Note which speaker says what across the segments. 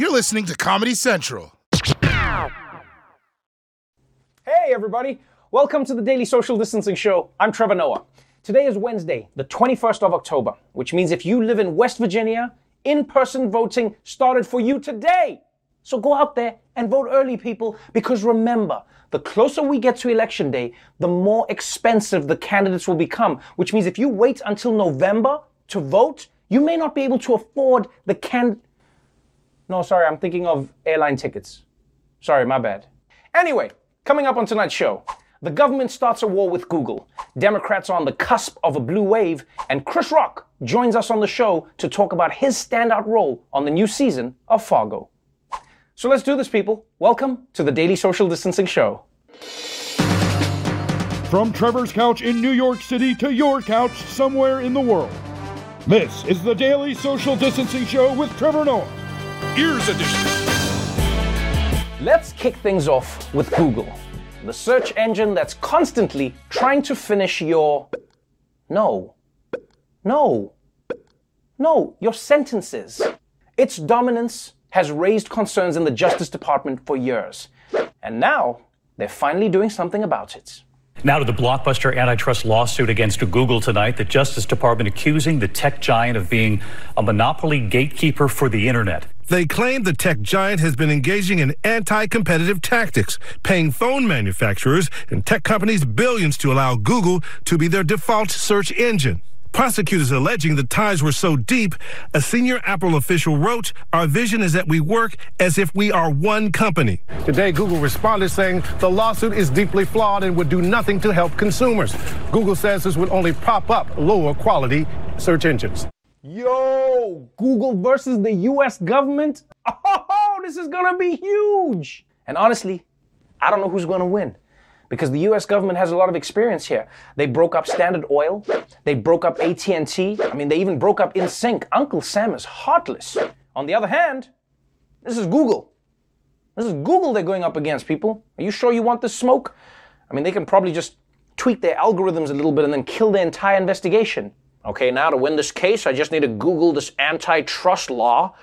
Speaker 1: You're listening to Comedy Central.
Speaker 2: Hey, everybody. Welcome to the Daily Social Distancing Show. I'm Trevor Noah. Today is Wednesday, the 21st of October, which means if you live in West Virginia, in person voting started for you today. So go out there and vote early, people, because remember, the closer we get to election day, the more expensive the candidates will become, which means if you wait until November to vote, you may not be able to afford the can. No, sorry, I'm thinking of airline tickets. Sorry, my bad. Anyway, coming up on tonight's show, the government starts a war with Google. Democrats are on the cusp of a blue wave, and Chris Rock joins us on the show to talk about his standout role on the new season of Fargo. So let's do this, people. Welcome to the Daily Social Distancing Show.
Speaker 3: From Trevor's couch in New York City to your couch somewhere in the world. This is the Daily Social Distancing Show with Trevor Noah.
Speaker 1: Ears Edition.
Speaker 2: Let's kick things off with Google, the search engine that's constantly trying to finish your. No. No. No, your sentences. Its dominance has raised concerns in the Justice Department for years. And now they're finally doing something about it.
Speaker 4: Now to the blockbuster antitrust lawsuit against Google tonight. The Justice Department accusing the tech giant of being a monopoly gatekeeper for the internet.
Speaker 5: They claim the tech giant has been engaging in anti competitive tactics, paying phone manufacturers and tech companies billions to allow Google to be their default search engine. Prosecutors alleging the ties were so deep, a senior Apple official wrote, Our vision is that we work as if we are one company. Today, Google responded saying the lawsuit is deeply flawed and would do nothing to help consumers. Google says this would only prop up lower quality search engines.
Speaker 2: Yo, Google versus the US government? Oh, this is gonna be huge! And honestly, I don't know who's gonna win because the US government has a lot of experience here. They broke up Standard Oil, they broke up AT&T, I mean they even broke up NSYNC. Uncle Sam is heartless. On the other hand, this is Google. This is Google they're going up against, people. Are you sure you want this smoke? I mean, they can probably just tweak their algorithms a little bit and then kill the entire investigation. Okay, now to win this case, I just need to Google this antitrust law.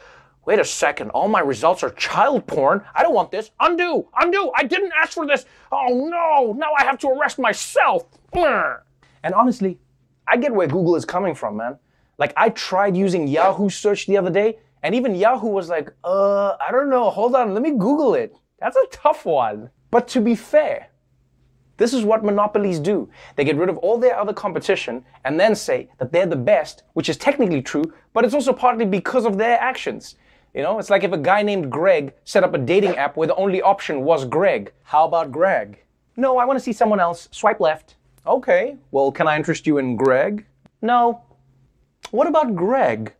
Speaker 2: Wait a second, all my results are child porn. I don't want this. Undo, undo, I didn't ask for this. Oh no, now I have to arrest myself. And honestly, I get where Google is coming from, man. Like, I tried using Yahoo search the other day, and even Yahoo was like, uh, I don't know, hold on, let me Google it. That's a tough one. But to be fair, this is what monopolies do. They get rid of all their other competition and then say that they're the best, which is technically true, but it's also partly because of their actions. You know, it's like if a guy named Greg set up a dating app where the only option was Greg. How about Greg? No, I want to see someone else. Swipe left. Okay, well, can I interest you in Greg? No. What about Greg?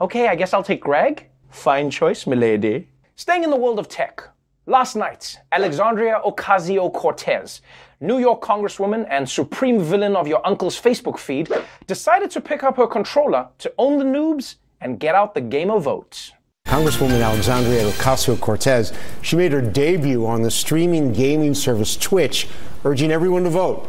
Speaker 2: Okay, I guess I'll take Greg. Fine choice, milady. Staying in the world of tech. Last night, Alexandria Ocasio Cortez, New York Congresswoman and supreme villain of your uncle's Facebook feed, decided to pick up her controller to own the noobs and get out the game of votes.
Speaker 6: Congresswoman Alexandria Ocasio Cortez, she made her debut on the streaming gaming service Twitch, urging everyone to vote.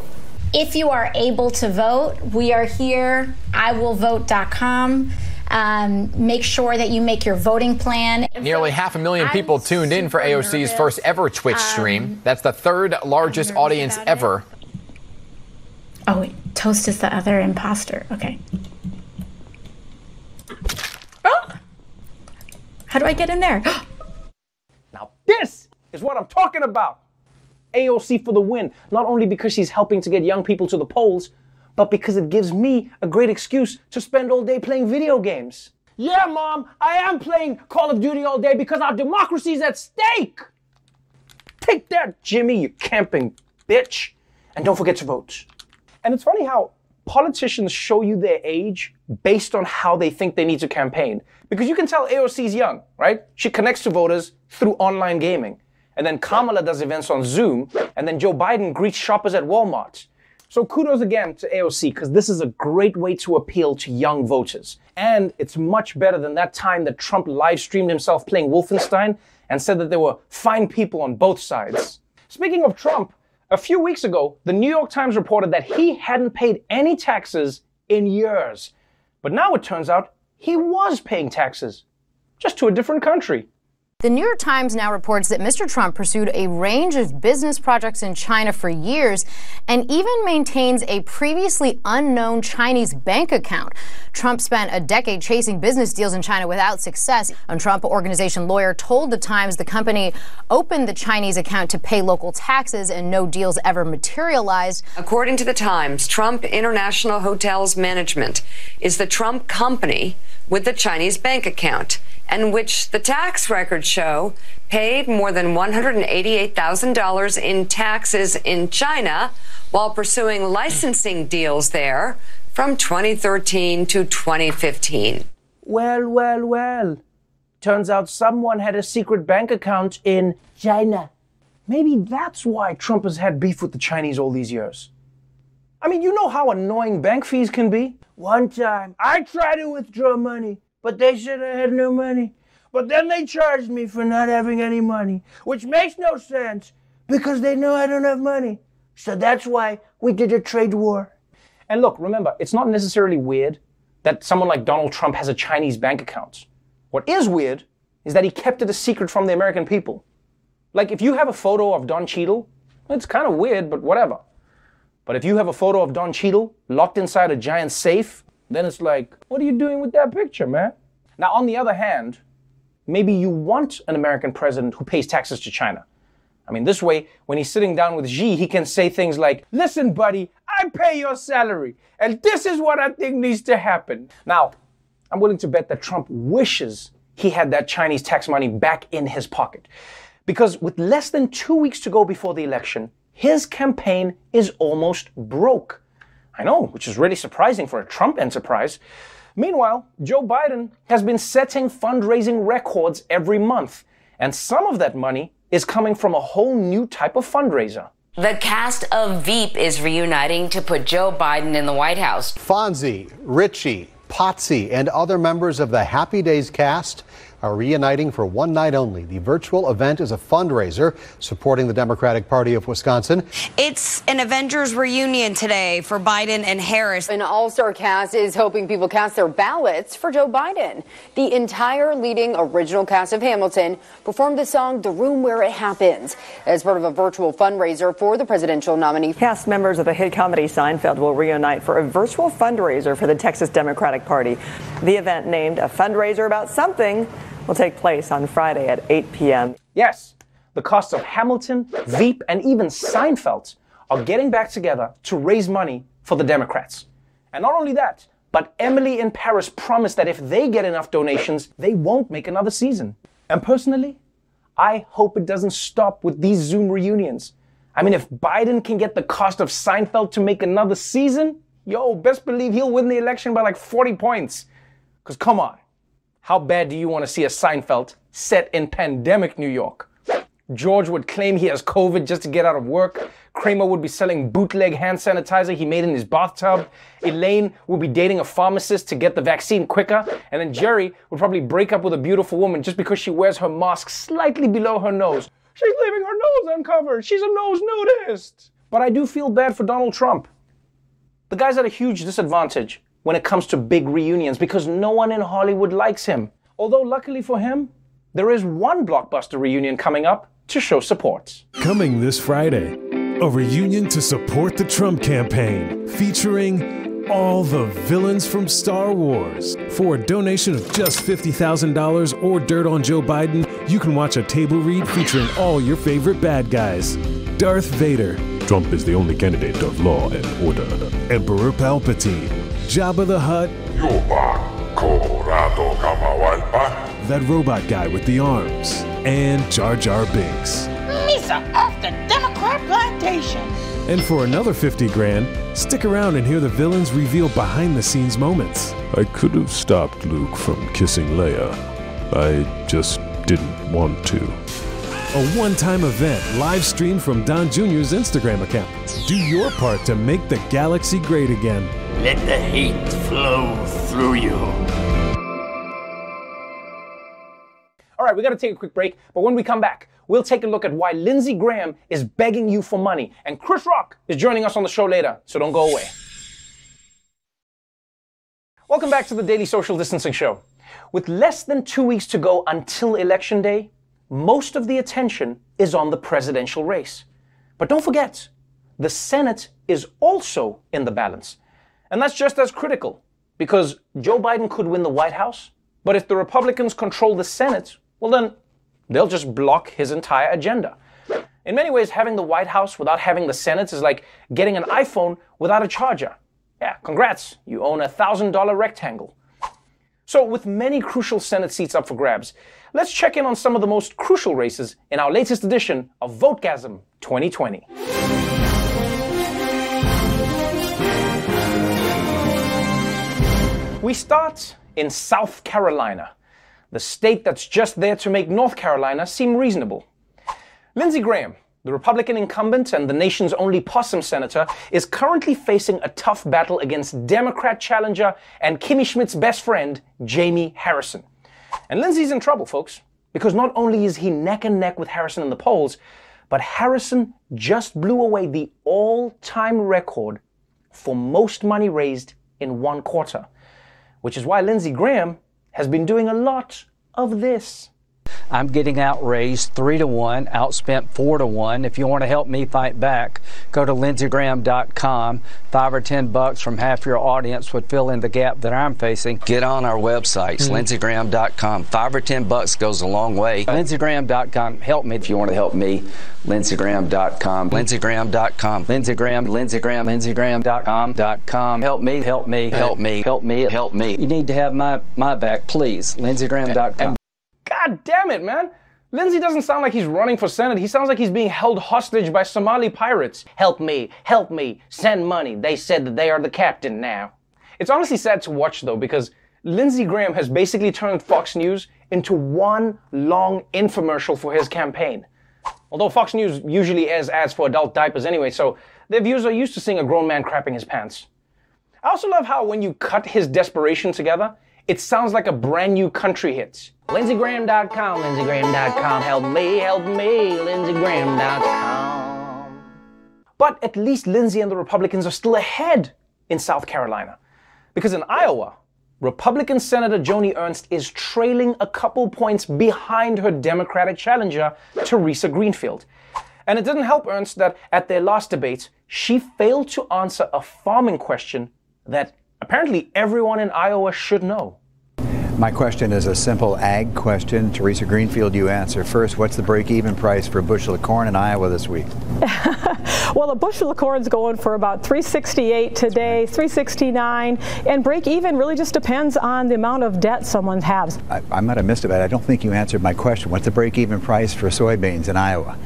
Speaker 7: If you are able to vote, we are here, iwillvote.com. Um, make sure that you make your voting plan.
Speaker 8: Nearly half a million people tuned in for AOC's first ever Twitch stream. That's the third largest audience ever.
Speaker 7: Oh, wait. Toast is the other imposter. Okay. Oh! How do I get in there?
Speaker 2: Now, this is what I'm talking about. AOC for the win, not only because she's helping to get young people to the polls, but because it gives me a great excuse to spend all day playing video games. Yeah, Mom, I am playing Call of Duty all day because our democracy is at stake. Take that, Jimmy, you camping bitch. And don't forget to vote. And it's funny how politicians show you their age based on how they think they need to campaign. Because you can tell AOC's young, right? She connects to voters through online gaming. And then Kamala does events on Zoom, and then Joe Biden greets shoppers at Walmart. So kudos again to AOC, because this is a great way to appeal to young voters. And it's much better than that time that Trump live streamed himself playing Wolfenstein and said that there were fine people on both sides. Speaking of Trump, a few weeks ago, the New York Times reported that he hadn't paid any taxes in years. But now it turns out he was paying taxes, just to a different country.
Speaker 9: The New York Times now reports that Mr. Trump pursued a range of business projects in China for years and even maintains a previously unknown Chinese bank account. Trump spent a decade chasing business deals in China without success. A Trump organization lawyer told the Times the company opened the Chinese account to pay local taxes and no deals ever materialized.
Speaker 10: According to the Times, Trump International Hotels Management is the Trump company with the Chinese bank account and which the tax records show paid more than $188,000 in taxes in China while pursuing licensing deals there from 2013 to 2015.
Speaker 2: Well, well, well. Turns out someone had a secret bank account in China. Maybe that's why Trump has had beef with the Chinese all these years. I mean, you know how annoying bank fees can be? One time, I tried to withdraw money, but they said I had no money. But then they charged me for not having any money, which makes no sense because they know I don't have money. So that's why we did a trade war. And look, remember, it's not necessarily weird that someone like Donald Trump has a Chinese bank account. What is weird is that he kept it a secret from the American people. Like, if you have a photo of Don Cheadle, it's kind of weird, but whatever. But if you have a photo of Don Cheadle locked inside a giant safe, then it's like, what are you doing with that picture, man? Now, on the other hand, maybe you want an American president who pays taxes to China. I mean, this way, when he's sitting down with Xi, he can say things like, listen, buddy, I pay your salary, and this is what I think needs to happen. Now, I'm willing to bet that Trump wishes he had that Chinese tax money back in his pocket. Because with less than two weeks to go before the election, his campaign is almost broke. I know, which is really surprising for a Trump enterprise. Meanwhile, Joe Biden has been setting fundraising records every month, and some of that money is coming from a whole new type of fundraiser.
Speaker 11: The cast of Veep is reuniting to put Joe Biden in the White House.
Speaker 12: Fonzie, Richie, Potsy, and other members of the Happy Days cast are reuniting for one night only. The virtual event is a fundraiser supporting the Democratic Party of Wisconsin.
Speaker 13: It's an Avengers reunion today for Biden and Harris.
Speaker 14: An all star cast is hoping people cast their ballots for Joe Biden. The entire leading original cast of Hamilton performed the song The Room Where It Happens as part of a virtual fundraiser for the presidential nominee.
Speaker 15: Cast members of the hit comedy Seinfeld will reunite for a virtual fundraiser for the Texas Democratic Party. The event, named a fundraiser about something, will take place on Friday at 8 p.m.
Speaker 2: Yes, the casts of Hamilton, Veep, and even Seinfeld are getting back together to raise money for the Democrats. And not only that, but Emily in Paris promised that if they get enough donations, they won't make another season. And personally, I hope it doesn't stop with these Zoom reunions. I mean, if Biden can get the cost of Seinfeld to make another season, yo, best believe he'll win the election by like 40 points. Because come on, how bad do you want to see a Seinfeld set in pandemic New York? George would claim he has COVID just to get out of work. Kramer would be selling bootleg hand sanitizer he made in his bathtub. Elaine would be dating a pharmacist to get the vaccine quicker. And then Jerry would probably break up with a beautiful woman just because she wears her mask slightly below her nose. She's leaving her nose uncovered. She's a nose nudist. But I do feel bad for Donald Trump. The guy's at a huge disadvantage when it comes to big reunions because no one in Hollywood likes him. Although, luckily for him, there is one blockbuster reunion coming up to show support.
Speaker 16: Coming this Friday, a reunion to support the Trump campaign featuring all the villains from Star Wars. For a donation of just $50,000 or dirt on Joe Biden, you can watch a table read featuring all your favorite bad guys Darth Vader. Trump is the only candidate of law and order. Emperor Palpatine. Jabba the Hutt. That robot guy with the arms. And Jar Jar Binks.
Speaker 17: Misa off the Democrat plantation.
Speaker 16: And for another 50 grand, stick around and hear the villains reveal behind the scenes moments. I could have stopped Luke from kissing Leia. I just didn't want to. A one time event live streamed from Don Jr.'s Instagram account. Do your part to make the galaxy great again.
Speaker 18: Let the hate flow through you.
Speaker 2: All right, we got to take a quick break, but when we come back, we'll take a look at why Lindsey Graham is begging you for money, and Chris Rock is joining us on the show later, so don't go away. Welcome back to the Daily Social Distancing Show. With less than two weeks to go until Election Day, most of the attention is on the presidential race. But don't forget, the Senate is also in the balance. And that's just as critical because Joe Biden could win the White House, but if the Republicans control the Senate, well, then they'll just block his entire agenda. In many ways, having the White House without having the Senate is like getting an iPhone without a charger. Yeah, congrats, you own a $1,000 rectangle. So, with many crucial Senate seats up for grabs, let's check in on some of the most crucial races in our latest edition of Votegasm 2020. We start in South Carolina, the state that's just there to make North Carolina seem reasonable. Lindsey Graham, the Republican incumbent and the nation's only possum senator, is currently facing a tough battle against Democrat challenger and Kimmy Schmidt's best friend, Jamie Harrison. And Lindsey's in trouble, folks, because not only is he neck and neck with Harrison in the polls, but Harrison just blew away the all time record for most money raised in one quarter which is why Lindsey Graham has been doing a lot of this.
Speaker 19: I'm getting outraised three to one, outspent four to one. If you want to help me fight back, go to lindseygraham.com. Five or ten bucks from half your audience would fill in the gap that I'm facing. Get on our website, mm-hmm. lindseygraham.com. Five or ten bucks goes a long way. lindseygraham.com. Help me if you want to help me. lindseygraham.com. lindseygraham.com. lindseygraham, lindseygraham, lindseygraham.com. Dot com. Help me, help me, help me, help me, help me. You need to have my, my back, please. lindseygraham.com.
Speaker 2: God damn it, man. Lindsey doesn't sound like he's running for Senate. He sounds like he's being held hostage by Somali pirates. Help me, help me, send money. They said that they are the captain now. It's honestly sad to watch though, because Lindsey Graham has basically turned Fox News into one long infomercial for his campaign. Although Fox News usually airs ads for adult diapers anyway, so their viewers are used to seeing a grown man crapping his pants. I also love how when you cut his desperation together, it sounds like a brand new country hit. LindseyGraham.com, LindseyGraham.com, help me, help me, LindseyGraham.com. But at least Lindsey and the Republicans are still ahead in South Carolina. Because in Iowa, Republican Senator Joni Ernst is trailing a couple points behind her Democratic challenger, Theresa Greenfield. And it didn't help Ernst that at their last debate, she failed to answer a farming question that apparently everyone in Iowa should know.
Speaker 20: My question is a simple ag question. Theresa Greenfield, you answer first. What's the break even price for a bushel of corn in Iowa this week?
Speaker 21: well, a bushel of corn is going for about 368 today, right. 369, and break even really just depends on the amount of debt someone has.
Speaker 20: I, I might have missed it, but I don't think you answered my question. What's the break even price for soybeans in Iowa?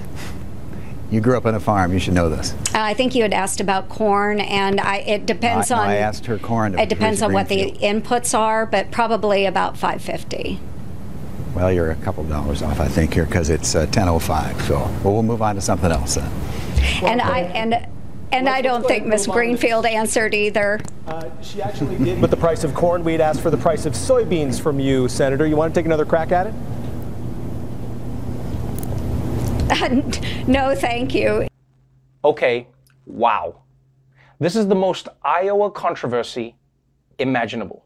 Speaker 20: You grew up on a farm. You should know this.
Speaker 22: Uh, I think you had asked about corn, and I, it depends
Speaker 20: on.
Speaker 22: I
Speaker 20: asked her corn.
Speaker 22: It depends on what the inputs are, but probably about 550.
Speaker 20: Well, you're a couple dollars off, I think, here because it's uh, 10:05. So, well, we'll move on to something else then.
Speaker 22: Well, and I and. And I don't think Ms. Greenfield answered either.
Speaker 23: Uh, she actually did. With the price of corn, we'd asked for the price of soybeans from you, Senator. You want to take another crack at it?
Speaker 22: no, thank you.
Speaker 2: Okay, wow. This is the most Iowa controversy imaginable.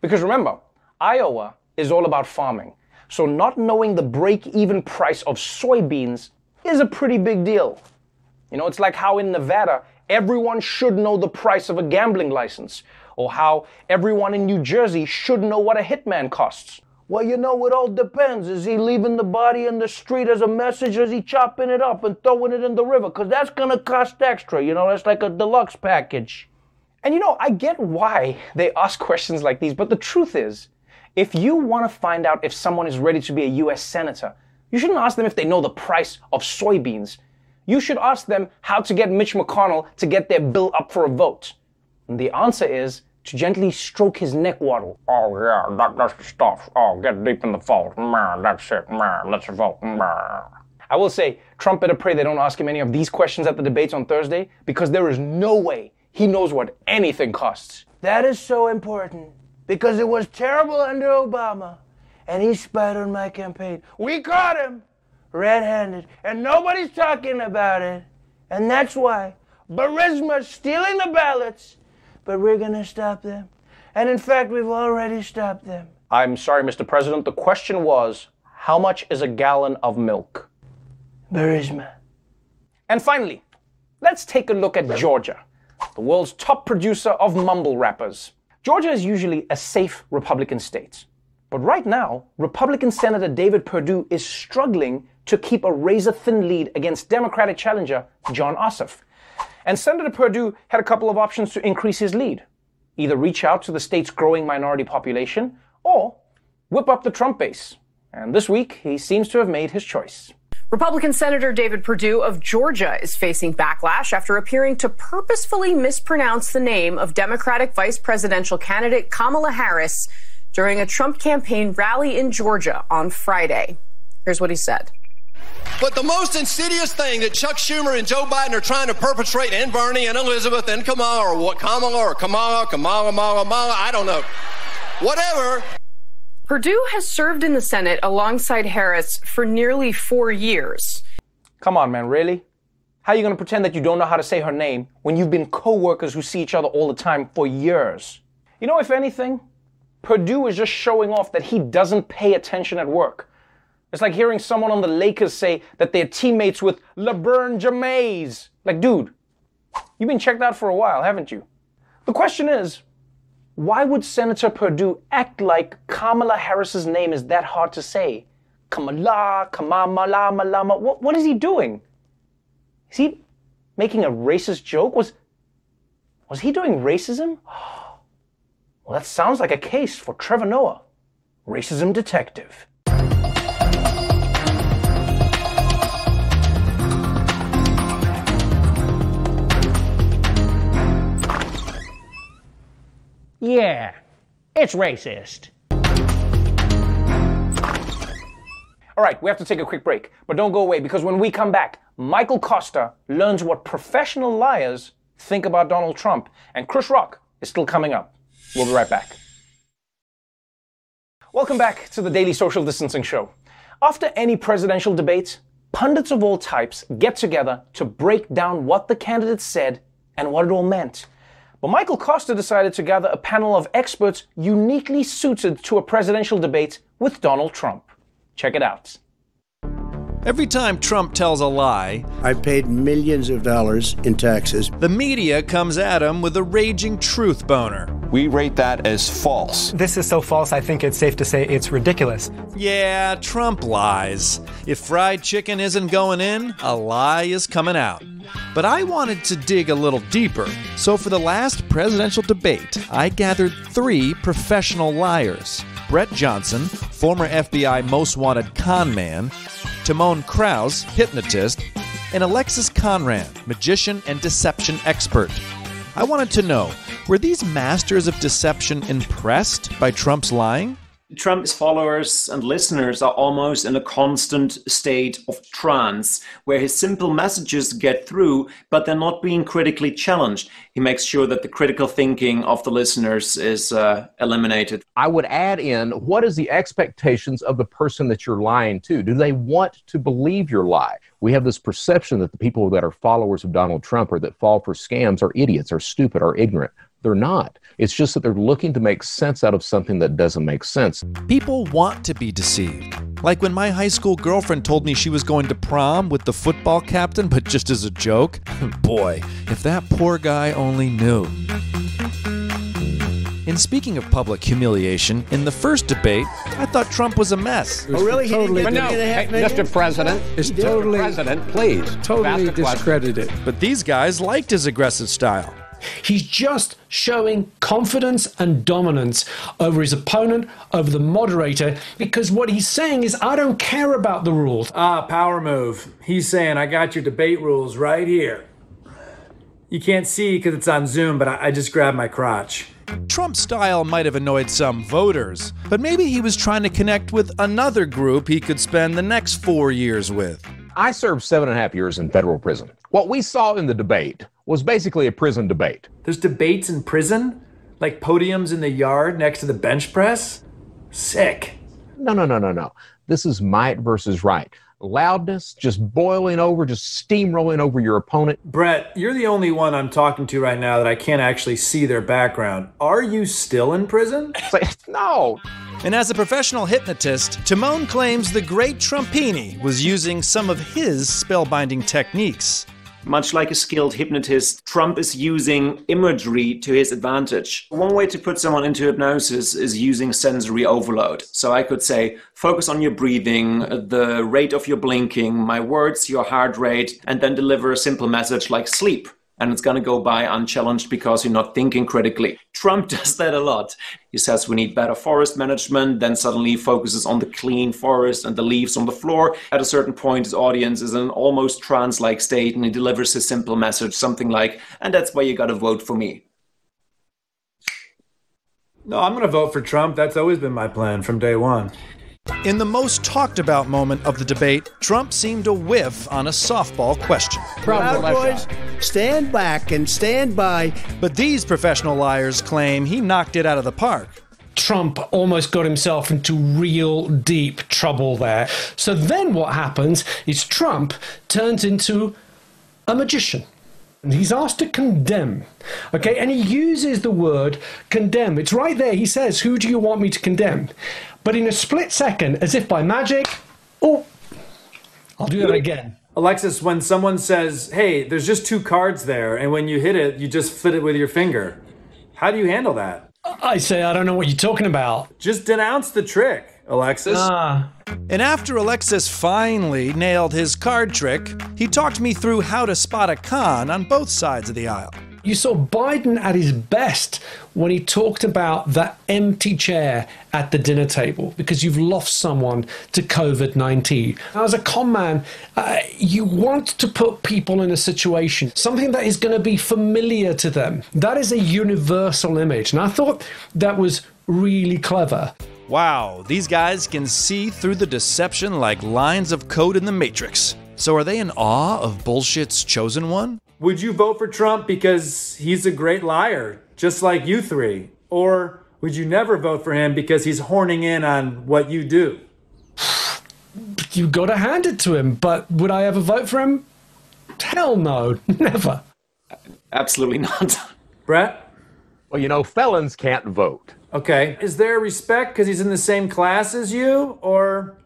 Speaker 2: Because remember, Iowa is all about farming. So not knowing the break even price of soybeans is a pretty big deal. You know, it's like how in Nevada, everyone should know the price of a gambling license, or how everyone in New Jersey should know what a hitman costs. Well, you know, it all depends. Is he leaving the body in the street as a message, or is he chopping it up and throwing it in the river? Because that's going to cost extra. You know, that's like a deluxe package. And you know, I get why they ask questions like these, but the truth is, if you want to find out if someone is ready to be a US Senator, you shouldn't ask them if they know the price of soybeans. You should ask them how to get Mitch McConnell to get their bill up for a vote. And the answer is to gently stroke his neck waddle. Oh yeah, that, that's the stuff. Oh, get deep in the fold. That's it. Let's vote. I will say, Trump better pray they don't ask him any of these questions at the debates on Thursday, because there is no way he knows what anything costs. That is so important, because it was terrible under Obama, and he spied on my campaign. We caught him red-handed, and nobody's talking about it. And that's why Burisma's stealing the ballots but we're going to stop them. And in fact, we've already stopped them. I'm sorry, Mr. President. The question was how much is a gallon of milk? Burisma. And finally, let's take a look at Georgia, the world's top producer of mumble rappers. Georgia is usually a safe Republican state. But right now, Republican Senator David Perdue is struggling to keep a razor thin lead against Democratic challenger Jon Ossoff. And Senator Perdue had a couple of options to increase his lead either reach out to the state's growing minority population or whip up the Trump base. And this week, he seems to have made his choice.
Speaker 24: Republican Senator David Perdue of Georgia is facing backlash after appearing to purposefully mispronounce the name of Democratic vice presidential candidate Kamala Harris during a Trump campaign rally in Georgia on Friday. Here's what he said.
Speaker 25: But the most insidious thing that Chuck Schumer and Joe Biden are trying to perpetrate, and Bernie and Elizabeth and Kamala, or what Kamala or Kamala, Kamala, Kamala, Kamala, I don't know. Whatever.
Speaker 24: Perdue has served in the Senate alongside Harris for nearly four years.
Speaker 2: Come on, man, really? How are you going to pretend that you don't know how to say her name when you've been co workers who see each other all the time for years? You know, if anything, Perdue is just showing off that he doesn't pay attention at work. It's like hearing someone on the Lakers say that they're teammates with LeBron James. Like, dude, you've been checked out for a while, haven't you? The question is, why would Senator Perdue act like Kamala Harris's name is that hard to say? Kamala, Kamala, Malama. What, what is he doing? Is he making a racist joke? Was, was he doing racism? Well, that sounds like a case for Trevor Noah, racism detective. Yeah, it's racist. All right, we have to take a quick break, but don't go away because when we come back, Michael Kosta learns what professional liars think about Donald Trump, and Chris Rock is still coming up. We'll be right back. Welcome back to the Daily Social Distancing Show. After any presidential debate, pundits of all types get together to break down what the candidates said and what it all meant. But Michael Kosta decided to gather a panel of experts uniquely suited to a presidential debate with Donald Trump. Check it out.
Speaker 26: Every time Trump tells a lie,
Speaker 27: I've paid millions of dollars in taxes.
Speaker 26: The media comes at him with a raging truth boner.
Speaker 28: We rate that as false.
Speaker 29: This is so false, I think it's safe to say it's ridiculous.
Speaker 26: Yeah, Trump lies. If fried chicken isn't going in, a lie is coming out. But I wanted to dig a little deeper, so for the last presidential debate, I gathered three professional liars Brett Johnson, former FBI most wanted con man, Timon Krause, hypnotist, and Alexis Conran, magician and deception expert. I wanted to know were these masters of deception impressed by Trump's lying?
Speaker 30: Trump's followers and listeners are almost in a constant state of trance where his simple messages get through, but they're not being critically challenged. He makes sure that the critical thinking of the listeners is uh, eliminated.
Speaker 31: I would add in what is the expectations of the person that you're lying to? Do they want to believe your lie? We have this perception that the people that are followers of Donald Trump or that fall for scams are idiots, are stupid, are ignorant. They're not. It's just that they're looking to make sense out of something that doesn't make sense.
Speaker 26: People want to be deceived. Like when my high school girlfriend told me she was going to prom with the football captain, but just as a joke. Boy, if that poor guy only knew. In speaking of public humiliation, in the first debate, I thought Trump was a mess.
Speaker 27: Oh, really?
Speaker 31: Totally,
Speaker 27: He
Speaker 31: no,
Speaker 27: didn't
Speaker 31: hey, Mr. President,
Speaker 27: It's
Speaker 31: Mr. President, please
Speaker 27: totally
Speaker 31: ask a question.
Speaker 27: discredited.
Speaker 26: But these guys liked his aggressive style.
Speaker 32: He's just showing confidence and dominance over his opponent, over the moderator, because what he's saying is, I don't care about the rules.
Speaker 33: Ah, power move. He's saying, I got your debate rules right here. You can't see because it's on Zoom, but I, I just grabbed my crotch.
Speaker 26: Trump's style might have annoyed some voters, but maybe he was trying to connect with another group he could spend the next four years with.
Speaker 31: I served seven and a half years in federal prison. What we saw in the debate was basically a prison debate.
Speaker 33: There's debates in prison? Like podiums in the yard next to the bench press? Sick.
Speaker 31: No, no, no, no, no. This is might versus right. Loudness, just boiling over, just steamrolling over your opponent.
Speaker 33: Brett, you're the only one I'm talking to right now that I can't actually see their background. Are you still in prison?
Speaker 31: no.
Speaker 26: And as a professional hypnotist, Timon claims the great Trumpini was using some of his spellbinding techniques.
Speaker 30: Much like a skilled hypnotist, Trump is using imagery to his advantage. One way to put someone into hypnosis is using sensory overload. So I could say, focus on your breathing, the rate of your blinking, my words, your heart rate, and then deliver a simple message like sleep and it's going to go by unchallenged because you're not thinking critically. Trump does that a lot. He says we need better forest management, then suddenly focuses on the clean forest and the leaves on the floor. At a certain point, his audience is in an almost trance like state and he delivers a simple message, something like, and that's why you got to vote for me.
Speaker 33: No, I'm going to vote for Trump. That's always been my plan from day one.
Speaker 26: In the most talked about moment of the debate, Trump seemed to whiff on a softball question.
Speaker 27: Proud boys, stand back and stand by.
Speaker 26: But these professional liars claim he knocked it out of the park.
Speaker 32: Trump almost got himself into real deep trouble there. So then what happens is Trump turns into a magician. And he's asked to condemn. Okay, and he uses the word condemn. It's right there. He says, Who do you want me to condemn? But in a split second, as if by magic, oh, I'll do that again.
Speaker 33: Alexis, when someone says, hey, there's just two cards there, and when you hit it, you just flit it with your finger, how do you handle that?
Speaker 32: I say, I don't know what you're talking about.
Speaker 33: Just denounce the trick, Alexis.
Speaker 32: Ah.
Speaker 26: And after Alexis finally nailed his card trick, he talked me through how to spot a con on both sides of the aisle.
Speaker 32: You saw Biden at his best when he talked about that empty chair at the dinner table because you've lost someone to COVID 19. As a con man, uh, you want to put people in a situation, something that is going to be familiar to them. That is a universal image. And I thought that was really clever.
Speaker 26: Wow, these guys can see through the deception like lines of code in the Matrix. So are they in awe of bullshit's chosen one?
Speaker 33: Would you vote for Trump because he's a great liar, just like you three? Or would you never vote for him because he's horning in on what you do?
Speaker 32: You gotta hand it to him, but would I ever vote for him? Hell no, never.
Speaker 30: Absolutely not.
Speaker 33: Brett?
Speaker 31: Well, you know, felons can't vote.
Speaker 33: Okay. Is there respect because he's in the same class as you? Or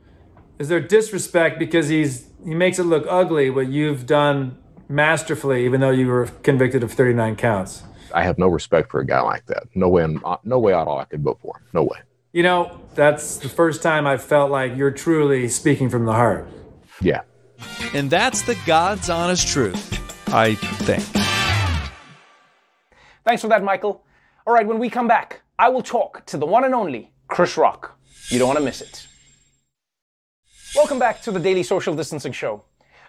Speaker 33: is there disrespect because he's he makes it look ugly what you've done masterfully, even though you were convicted of 39 counts.
Speaker 31: I have no respect for a guy like that. No way, no way at all I could vote for him. No way.
Speaker 33: You know, that's the first time I felt like you're truly speaking from the heart.
Speaker 31: Yeah.
Speaker 26: And that's the God's honest truth, I think.
Speaker 2: Thanks for that, Michael. All right, when we come back, I will talk to the one and only Chris Rock. You don't want to miss it. Welcome back to the Daily Social Distancing Show.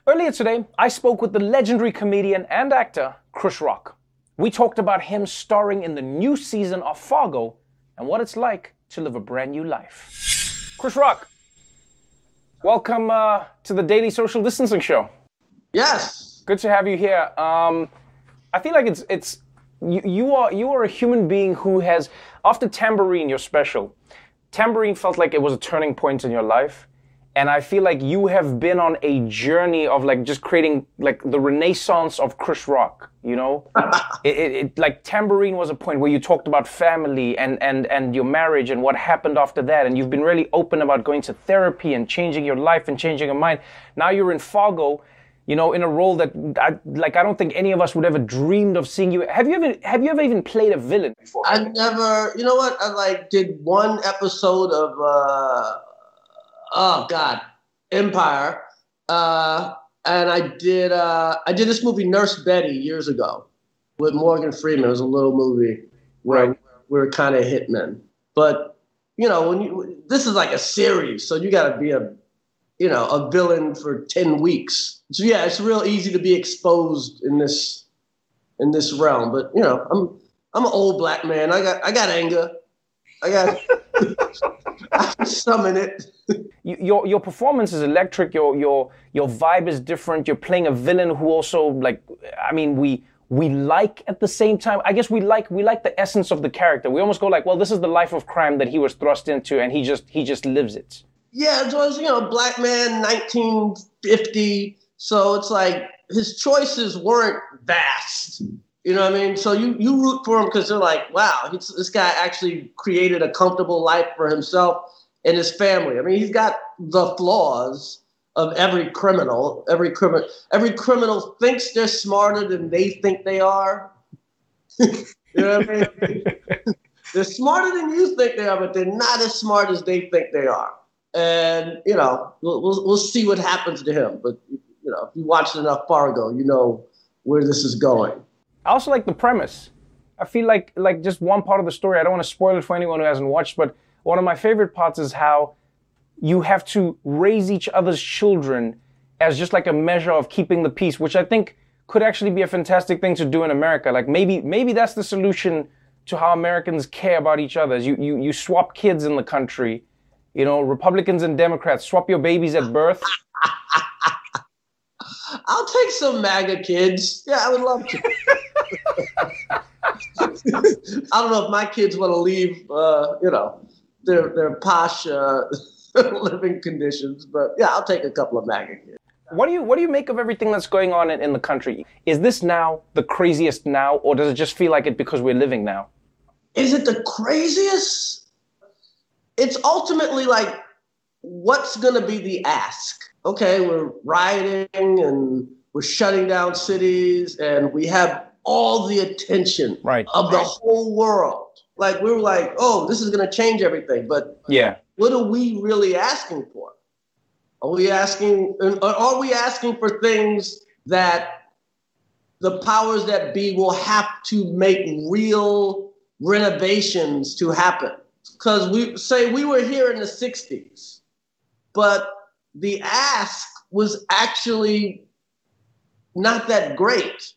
Speaker 2: Earlier today, I spoke with the legendary comedian and actor Chris Rock. We talked about him starring in the new season of Fargo and what it's like to live a brand new life. Chris Rock, welcome uh, to the Daily Social Distancing Show.
Speaker 34: Yes.
Speaker 2: Good to have you here. Um, I feel like it's it's you, you are you are a human being who has after Tamborine, your special. Tamborine felt like it was a turning point in your life and I feel like you have been on a journey of like just creating like the renaissance of Chris Rock. You know, it, it, it, like Tamborine was a point where you talked about family and and and your marriage and what happened after that, and you've been really open about going to therapy and changing your life and changing your mind. Now you're in Fargo. You know, in a role that, I, like, I don't think any of us would ever dreamed of seeing you. Have you ever, have you ever even played a villain before?
Speaker 34: I never. You know what? I like did one episode of. uh oh God, Empire. Uh, and I did uh, I did this movie Nurse Betty years ago with Morgan Freeman. It was a little movie where right. we were kind of hitmen. But you know, when you this is like a series, so you got to be a you know a villain for ten weeks. So yeah, it's real easy to be exposed in this in this realm. But you know, I'm I'm an old black man. I got I got anger. I got Summon it.
Speaker 2: your your performance is electric. Your your your vibe is different. You're playing a villain who also like. I mean, we we like at the same time. I guess we like we like the essence of the character. We almost go like, well, this is the life of crime that he was thrust into, and he just he just lives it.
Speaker 34: Yeah, it was you know black man, 1950. So it's like his choices weren't vast. You know what I mean? So you you root for him because they're like, wow, this guy actually created a comfortable life for himself and his family. I mean, he's got the flaws of every criminal. Every criminal, every criminal thinks they're smarter than they think they are. you know what I mean? they're smarter than you think they are, but they're not as smart as they think they are. And you know, we'll we'll, we'll see what happens to him. But you know, if you watched enough Fargo, you know where this is going.
Speaker 2: I also like the premise. I feel like like just one part of the story. I don't want to spoil it for anyone who hasn't watched, but one of my favorite parts is how you have to raise each other's children as just like a measure of keeping the peace, which I think could actually be a fantastic thing to do in America. Like maybe maybe that's the solution to how Americans care about each other. You you you swap kids in the country. You know, Republicans and Democrats swap your babies at birth.
Speaker 34: I'll take some MAGA kids. Yeah, I would love to. I don't know if my kids want to leave, uh, you know, their their posh uh, living conditions, but yeah, I'll take a couple of MAGA kids.
Speaker 2: What do you what do you make of everything that's going on in, in the country? Is this now the craziest now, or does it just feel like it because we're living now?
Speaker 34: Is it the craziest? It's ultimately like, what's going to be the ask? Okay, we're rioting and we're shutting down cities, and we have all the attention
Speaker 2: right.
Speaker 34: of the whole world. Like we were like, oh, this is going to change everything, but
Speaker 2: yeah,
Speaker 34: what are we really asking for? Are we asking? Are we asking for things that the powers that be will have to make real renovations to happen? Because we say we were here in the '60s, but the ask was actually not that great.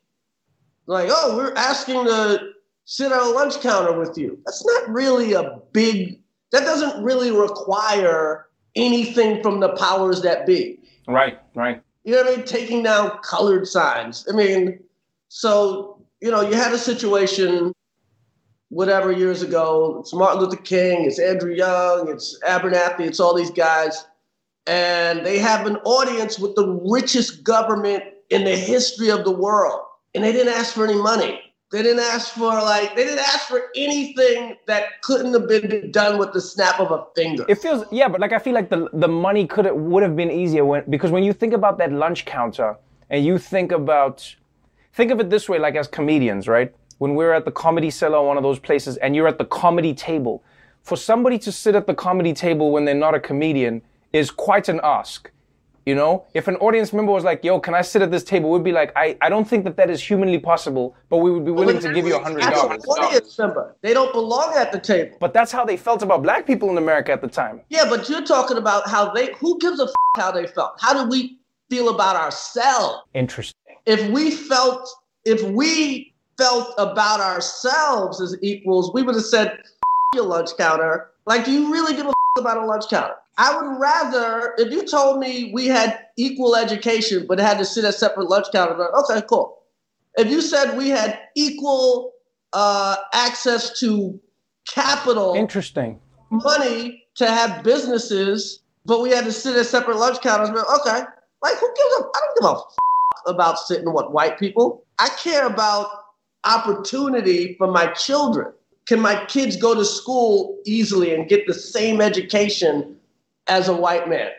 Speaker 34: Like, oh, we're asking to sit on a lunch counter with you. That's not really a big, that doesn't really require anything from the powers that be.
Speaker 2: Right, right.
Speaker 34: You know what I mean? Taking down colored signs. I mean, so, you know, you had a situation whatever years ago. It's Martin Luther King, it's Andrew Young, it's Abernathy, it's all these guys. And they have an audience with the richest government in the history of the world. And they didn't ask for any money. They didn't ask for like they didn't ask for anything that couldn't have been done with the snap of a finger.
Speaker 2: It feels yeah, but like I feel like the the money could have would have been easier when because when you think about that lunch counter and you think about think of it this way like as comedians, right? When we're at the comedy cellar one of those places and you're at the comedy table, for somebody to sit at the comedy table when they're not a comedian is quite an ask. You know, if an audience member was like, "Yo, can I sit at this table?" We'd be like, "I, I don't think that that is humanly possible, but we would be willing to give you a hundred dollars."
Speaker 34: Audience member, they don't belong at the table.
Speaker 2: But that's how they felt about black people in America at the time.
Speaker 34: Yeah, but you're talking about how they. Who gives a f- how they felt? How do we feel about ourselves?
Speaker 2: Interesting.
Speaker 34: If we felt, if we felt about ourselves as equals, we would have said, F- "Your lunch counter." Like, do you really give a f- about a lunch counter? I would rather, if you told me we had equal education but had to sit at separate lunch counters, okay, cool. If you said we had equal uh, access to capital,
Speaker 2: interesting,
Speaker 34: money to have businesses, but we had to sit at separate lunch counters, okay. Like, who gives a? I don't give a f- about sitting with white people. I care about opportunity for my children. Can my kids go to school easily and get the same education as a white man?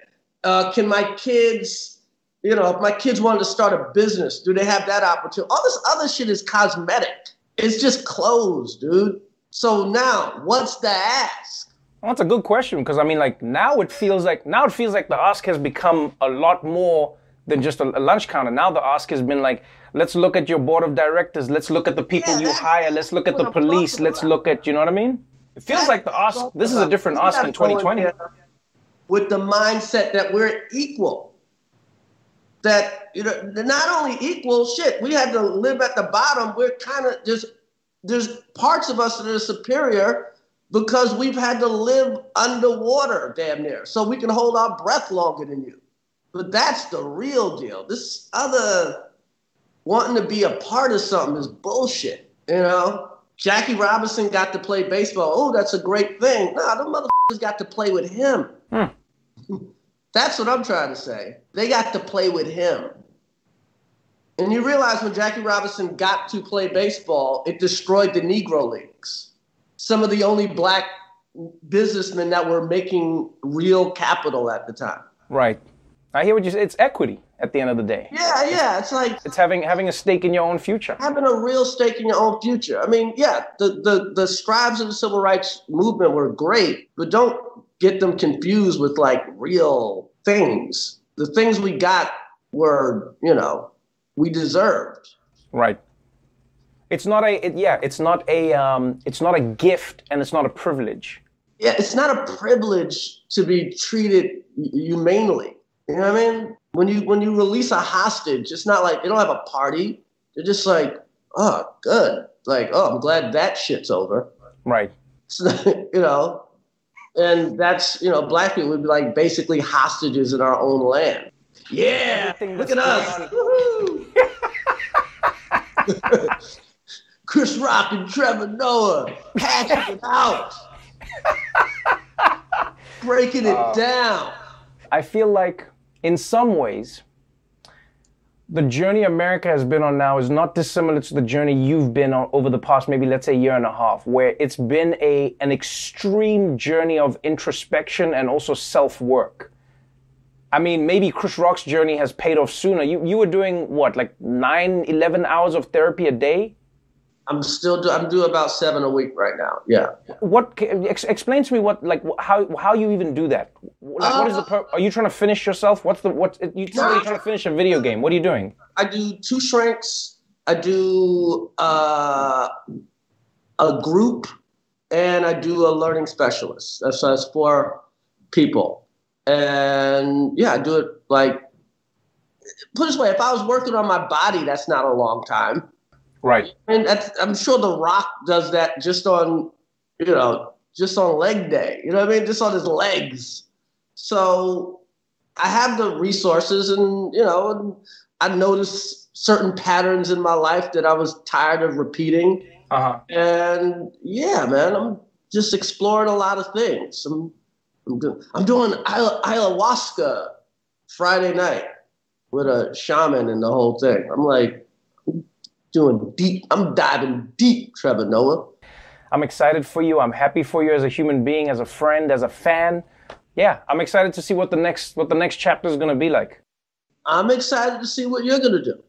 Speaker 34: Uh, can my kids, you know, if my kids wanted to start a business, do they have that opportunity? All this other shit is cosmetic. It's just clothes, dude. So now, what's the ask?
Speaker 2: Well, that's a good question because I mean, like now it feels like now it feels like the ask has become a lot more than just a, lunch counter. Now the ask has been like, let's look at your board of directors, let's look at the people yeah, you hire, let's look at the police, let's look at, you know what I mean? It feels like the ask. This is a different ask in 2020
Speaker 34: with the mindset that we're equal. That you know, not only equal, shit, we had to live at the bottom. We're kind of just there's parts of us that are superior because we've had to live underwater damn near, so we can hold our breath longer than you. But that's the real deal. This other wanting to be a part of something is bullshit. You know, Jackie Robinson got to play baseball. Oh, that's a great thing. Nah, the motherfuckers got to play with him.
Speaker 2: Hmm.
Speaker 34: That's what I'm trying to say. They got to play with him. And you realize when Jackie Robinson got to play baseball, it destroyed the Negro Leagues. Some of the only black businessmen that were making real capital at the time.
Speaker 2: Right. I hear what you say. It's equity at the end of the day.
Speaker 34: Yeah, yeah. It's like
Speaker 2: It's having having a stake in your own future.
Speaker 34: having a real stake in your own future. I mean, yeah, the, the, the strives of the civil rights movement were great, but don't get them confused with like real things. The things we got were, you know, we deserved.
Speaker 2: Right. It's not a it, yeah. It's not a um. It's not a gift and it's not a privilege.
Speaker 34: Yeah, it's not a privilege to be treated humanely. You know what I mean? When you when you release a hostage, it's not like they don't have a party. They're just like, oh, good. Like, oh, I'm glad that shit's over.
Speaker 2: Right.
Speaker 34: So, you know, and that's you know, black people would be like basically hostages in our own land. Yeah, look at us. Chris Rock and Trevor Noah hashing it out, breaking it
Speaker 2: Uh,
Speaker 34: down.
Speaker 2: I feel like in some ways, the journey America has been on now is not dissimilar to the journey you've been on over the past maybe let's say year and a half, where it's been a an extreme journey of introspection and also self-work. I mean, maybe Chris Rock's journey has paid off sooner. You you were doing what, like nine, 11 hours of therapy a day?
Speaker 34: I'm still do, I'm doing about seven a week right now. Yeah.
Speaker 2: What ex, explain to me what like how how you even do that? Like, what is the pur- are you trying to finish yourself? What's the what you tell me you're trying to finish a video game? What are you doing?
Speaker 34: I do two shrinks. I do uh, a group, and I do a learning specialist. That's, that's four people, and yeah, I do it like put it this way: if I was working on my body, that's not a long time.
Speaker 2: Right.
Speaker 34: And I'm sure The Rock does that just on, you know, just on leg day. You know what I mean? Just on his legs. So I have the resources, and you know, and I noticed certain patterns in my life that I was tired of repeating.
Speaker 2: Uh-huh.
Speaker 34: And yeah, man, I'm just exploring a lot of things. I'm, I'm, do, I'm doing ayahuasca Friday night with a shaman and the whole thing. I'm like doing deep. I'm diving deep, Trevor Noah.
Speaker 2: I'm excited for you. I'm happy for you as a human being, as a friend, as a fan. Yeah, I'm excited to see what the next what the next chapter is going to be like.
Speaker 34: I'm excited to see what you're gonna do.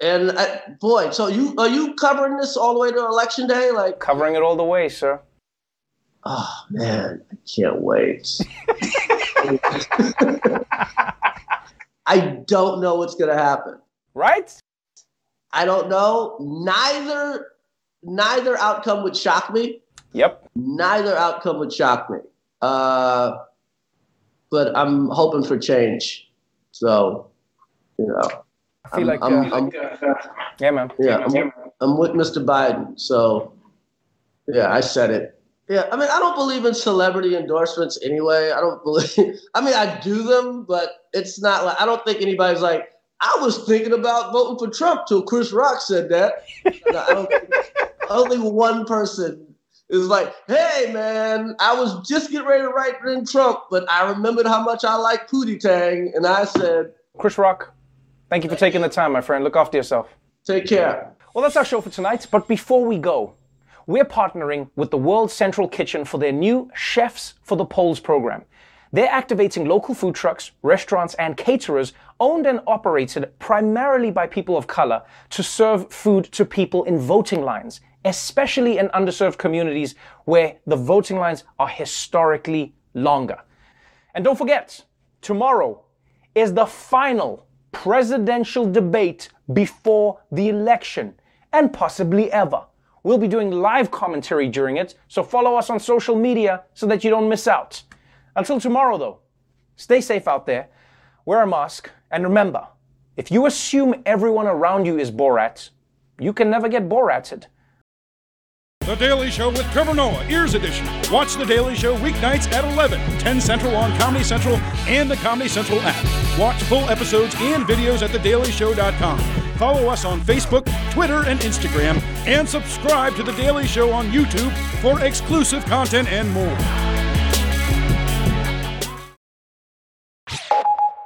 Speaker 34: And I, boy, so you are you covering this all the way to election day? Like
Speaker 2: covering it all the way, sir.
Speaker 34: Oh man, I can't wait. I don't know what's gonna happen.
Speaker 2: Right?
Speaker 34: I don't know. Neither neither outcome would shock me.
Speaker 2: Yep.
Speaker 34: Neither outcome would shock me. Uh, but I'm hoping for change. So, you know,
Speaker 2: I feel like,
Speaker 34: I'm,
Speaker 2: uh,
Speaker 34: I'm,
Speaker 2: Yeah, man.
Speaker 34: yeah, I'm, I'm with Mr. Biden. So, yeah, I said it. Yeah, I mean, I don't believe in celebrity endorsements anyway. I don't believe. I mean, I do them, but it's not like I don't think anybody's like. I was thinking about voting for Trump till Chris Rock said that. No, I don't think, only one person is like, "Hey, man, I was just getting ready to write in Trump, but I remembered how much I like Pootie Tang, and I said,
Speaker 2: Chris Rock, thank you for taking the time, my friend. Look after yourself.
Speaker 34: Take care.
Speaker 2: Well, that's our show for tonight. But before we go, we're partnering with the World Central Kitchen for their new Chefs for the Polls program. They're activating local food trucks, restaurants, and caterers owned and operated primarily by people of color to serve food to people in voting lines, especially in underserved communities where the voting lines are historically longer. And don't forget, tomorrow is the final presidential debate before the election, and possibly ever. We'll be doing live commentary during it, so follow us on social media so that you don't miss out. Until tomorrow, though, stay safe out there, wear a mask, and remember if you assume everyone around you is Borat, you can never get Borated.
Speaker 35: The Daily Show with Trevor Noah, Ears Edition. Watch The Daily Show weeknights at 11, 10 Central on Comedy Central and the Comedy Central app. Watch full episodes and videos at thedailyshow.com. Follow us on Facebook, Twitter, and Instagram, and subscribe to The Daily Show on YouTube for exclusive content and more.